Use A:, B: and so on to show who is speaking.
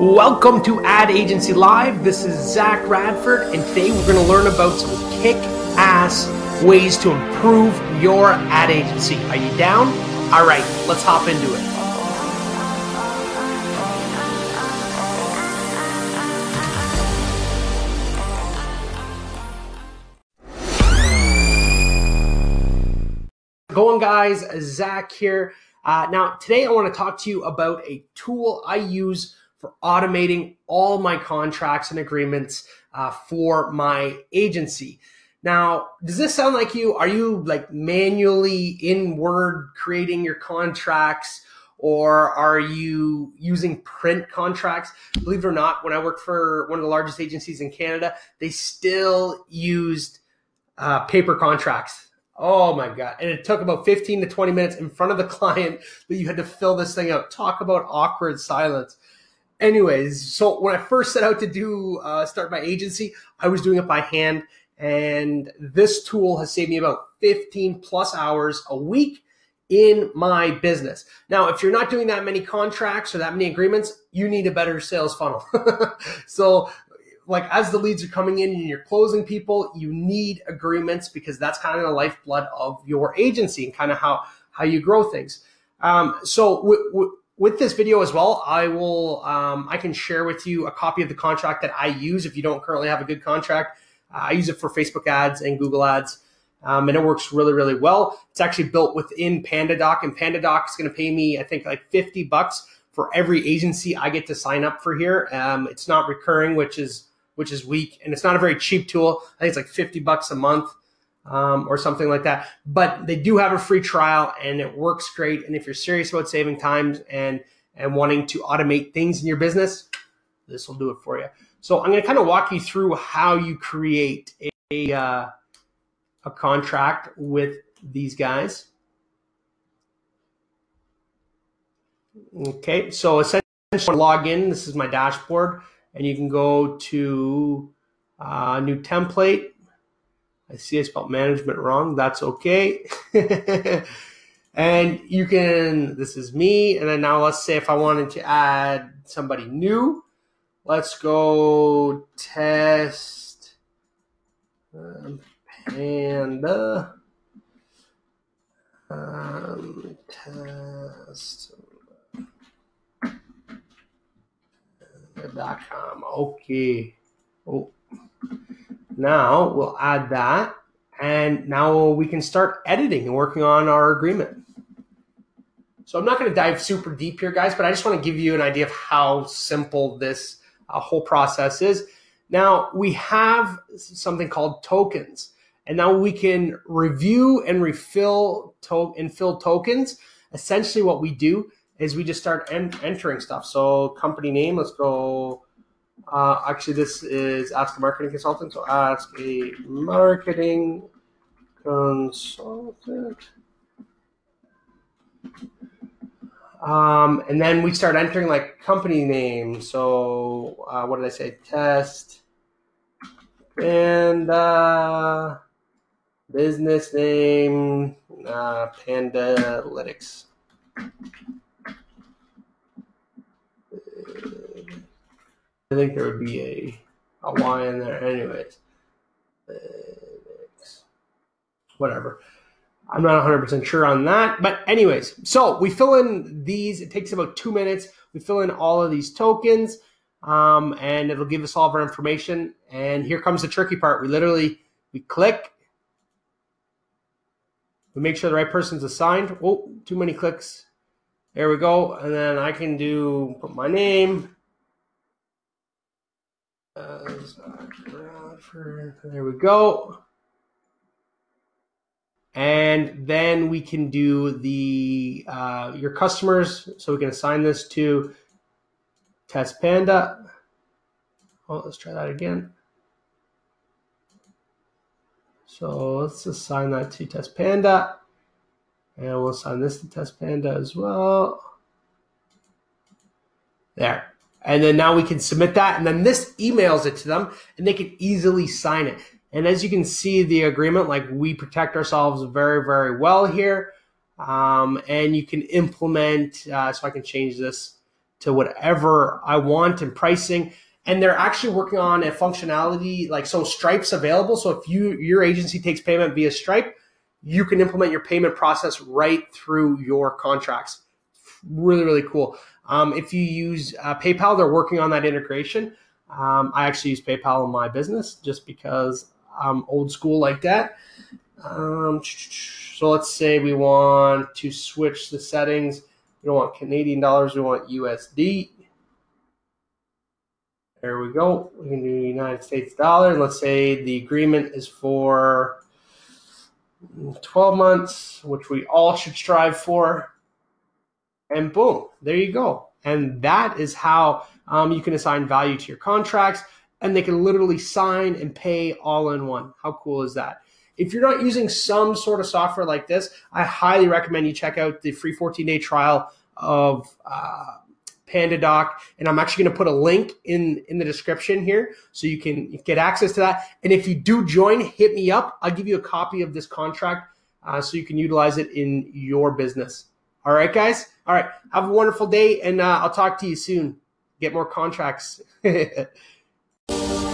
A: Welcome to Ad Agency Live. This is Zach Radford, and today we're going to learn about some kick ass ways to improve your ad agency. Are you down? All right, let's hop into it. Going, guys, Zach here. Uh, now, today I want to talk to you about a tool I use for automating all my contracts and agreements uh, for my agency. Now, does this sound like you? Are you like manually in Word creating your contracts? Or are you using print contracts? Believe it or not, when I worked for one of the largest agencies in Canada, they still used uh, paper contracts. Oh my God. And it took about 15 to 20 minutes in front of the client that you had to fill this thing out. Talk about awkward silence anyways, so when I first set out to do uh, start my agency, I was doing it by hand, and this tool has saved me about 15 plus hours a week in my business. Now, if you're not doing that many contracts or that many agreements, you need a better sales funnel. so like as the leads are coming in and you're closing people, you need agreements because that's kind of the lifeblood of your agency and kind of how how you grow things. Um, so with this video as well, I will um, I can share with you a copy of the contract that I use if you don't currently have a good contract. Uh, I use it for Facebook ads and Google ads. Um, and it works really, really well. It's actually built within PandaDoc, and PandaDoc is going to pay me, I think, like 50 bucks for every agency I get to sign up for here. Um, it's not recurring, which is which is weak, and it's not a very cheap tool. I think it's like 50 bucks a month um, or something like that. But they do have a free trial and it works great. And if you're serious about saving time and and wanting to automate things in your business, this will do it for you. So I'm going to kind of walk you through how you create a uh, a contract with these guys. Okay, so essentially log in. This is my dashboard, and you can go to uh, new template I see I spelled management wrong. That's okay. and you can, this is me. And then now let's say if I wanted to add somebody new, let's go test um, panda. Um, test com. Okay. Oh. Now we'll add that and now we can start editing and working on our agreement. So I'm not going to dive super deep here, guys, but I just want to give you an idea of how simple this uh, whole process is. Now we have something called tokens, and now we can review and refill to- and fill tokens. Essentially, what we do is we just start en- entering stuff. So company name, let's go uh, actually, this is Ask a Marketing Consultant. So ask a marketing consultant. Um, and then we start entering like company name. So uh, what did I say? Test and uh, business name uh, Pandalytics. I think there would be a, a Y in there anyways. Whatever. I'm not 100% sure on that. But anyways, so we fill in these. It takes about two minutes. We fill in all of these tokens um, and it'll give us all of our information. And here comes the tricky part. We literally, we click. We make sure the right person's assigned. Oh, too many clicks. There we go. And then I can do, put my name there we go. And then we can do the uh, your customers. So we can assign this to Test Panda. Oh, let's try that again. So let's assign that to Test Panda. And we'll assign this to Test Panda as well. There. And then now we can submit that. And then this emails it to them and they can easily sign it. And as you can see, the agreement, like we protect ourselves very, very well here. Um, and you can implement, uh, so I can change this to whatever I want in pricing. And they're actually working on a functionality like so Stripe's available. So if you your agency takes payment via Stripe, you can implement your payment process right through your contracts. Really, really cool. Um, if you use uh, PayPal, they're working on that integration. Um, I actually use PayPal in my business just because I'm old school like that. Um, so let's say we want to switch the settings. We don't want Canadian dollars, we want USD. There we go. We can do United States dollar. Let's say the agreement is for 12 months, which we all should strive for. And boom, there you go. And that is how um, you can assign value to your contracts, and they can literally sign and pay all in one. How cool is that? If you're not using some sort of software like this, I highly recommend you check out the free 14 day trial of uh, PandaDoc, and I'm actually going to put a link in in the description here so you can get access to that. And if you do join, hit me up. I'll give you a copy of this contract uh, so you can utilize it in your business. All right, guys. All right. Have a wonderful day, and uh, I'll talk to you soon. Get more contracts.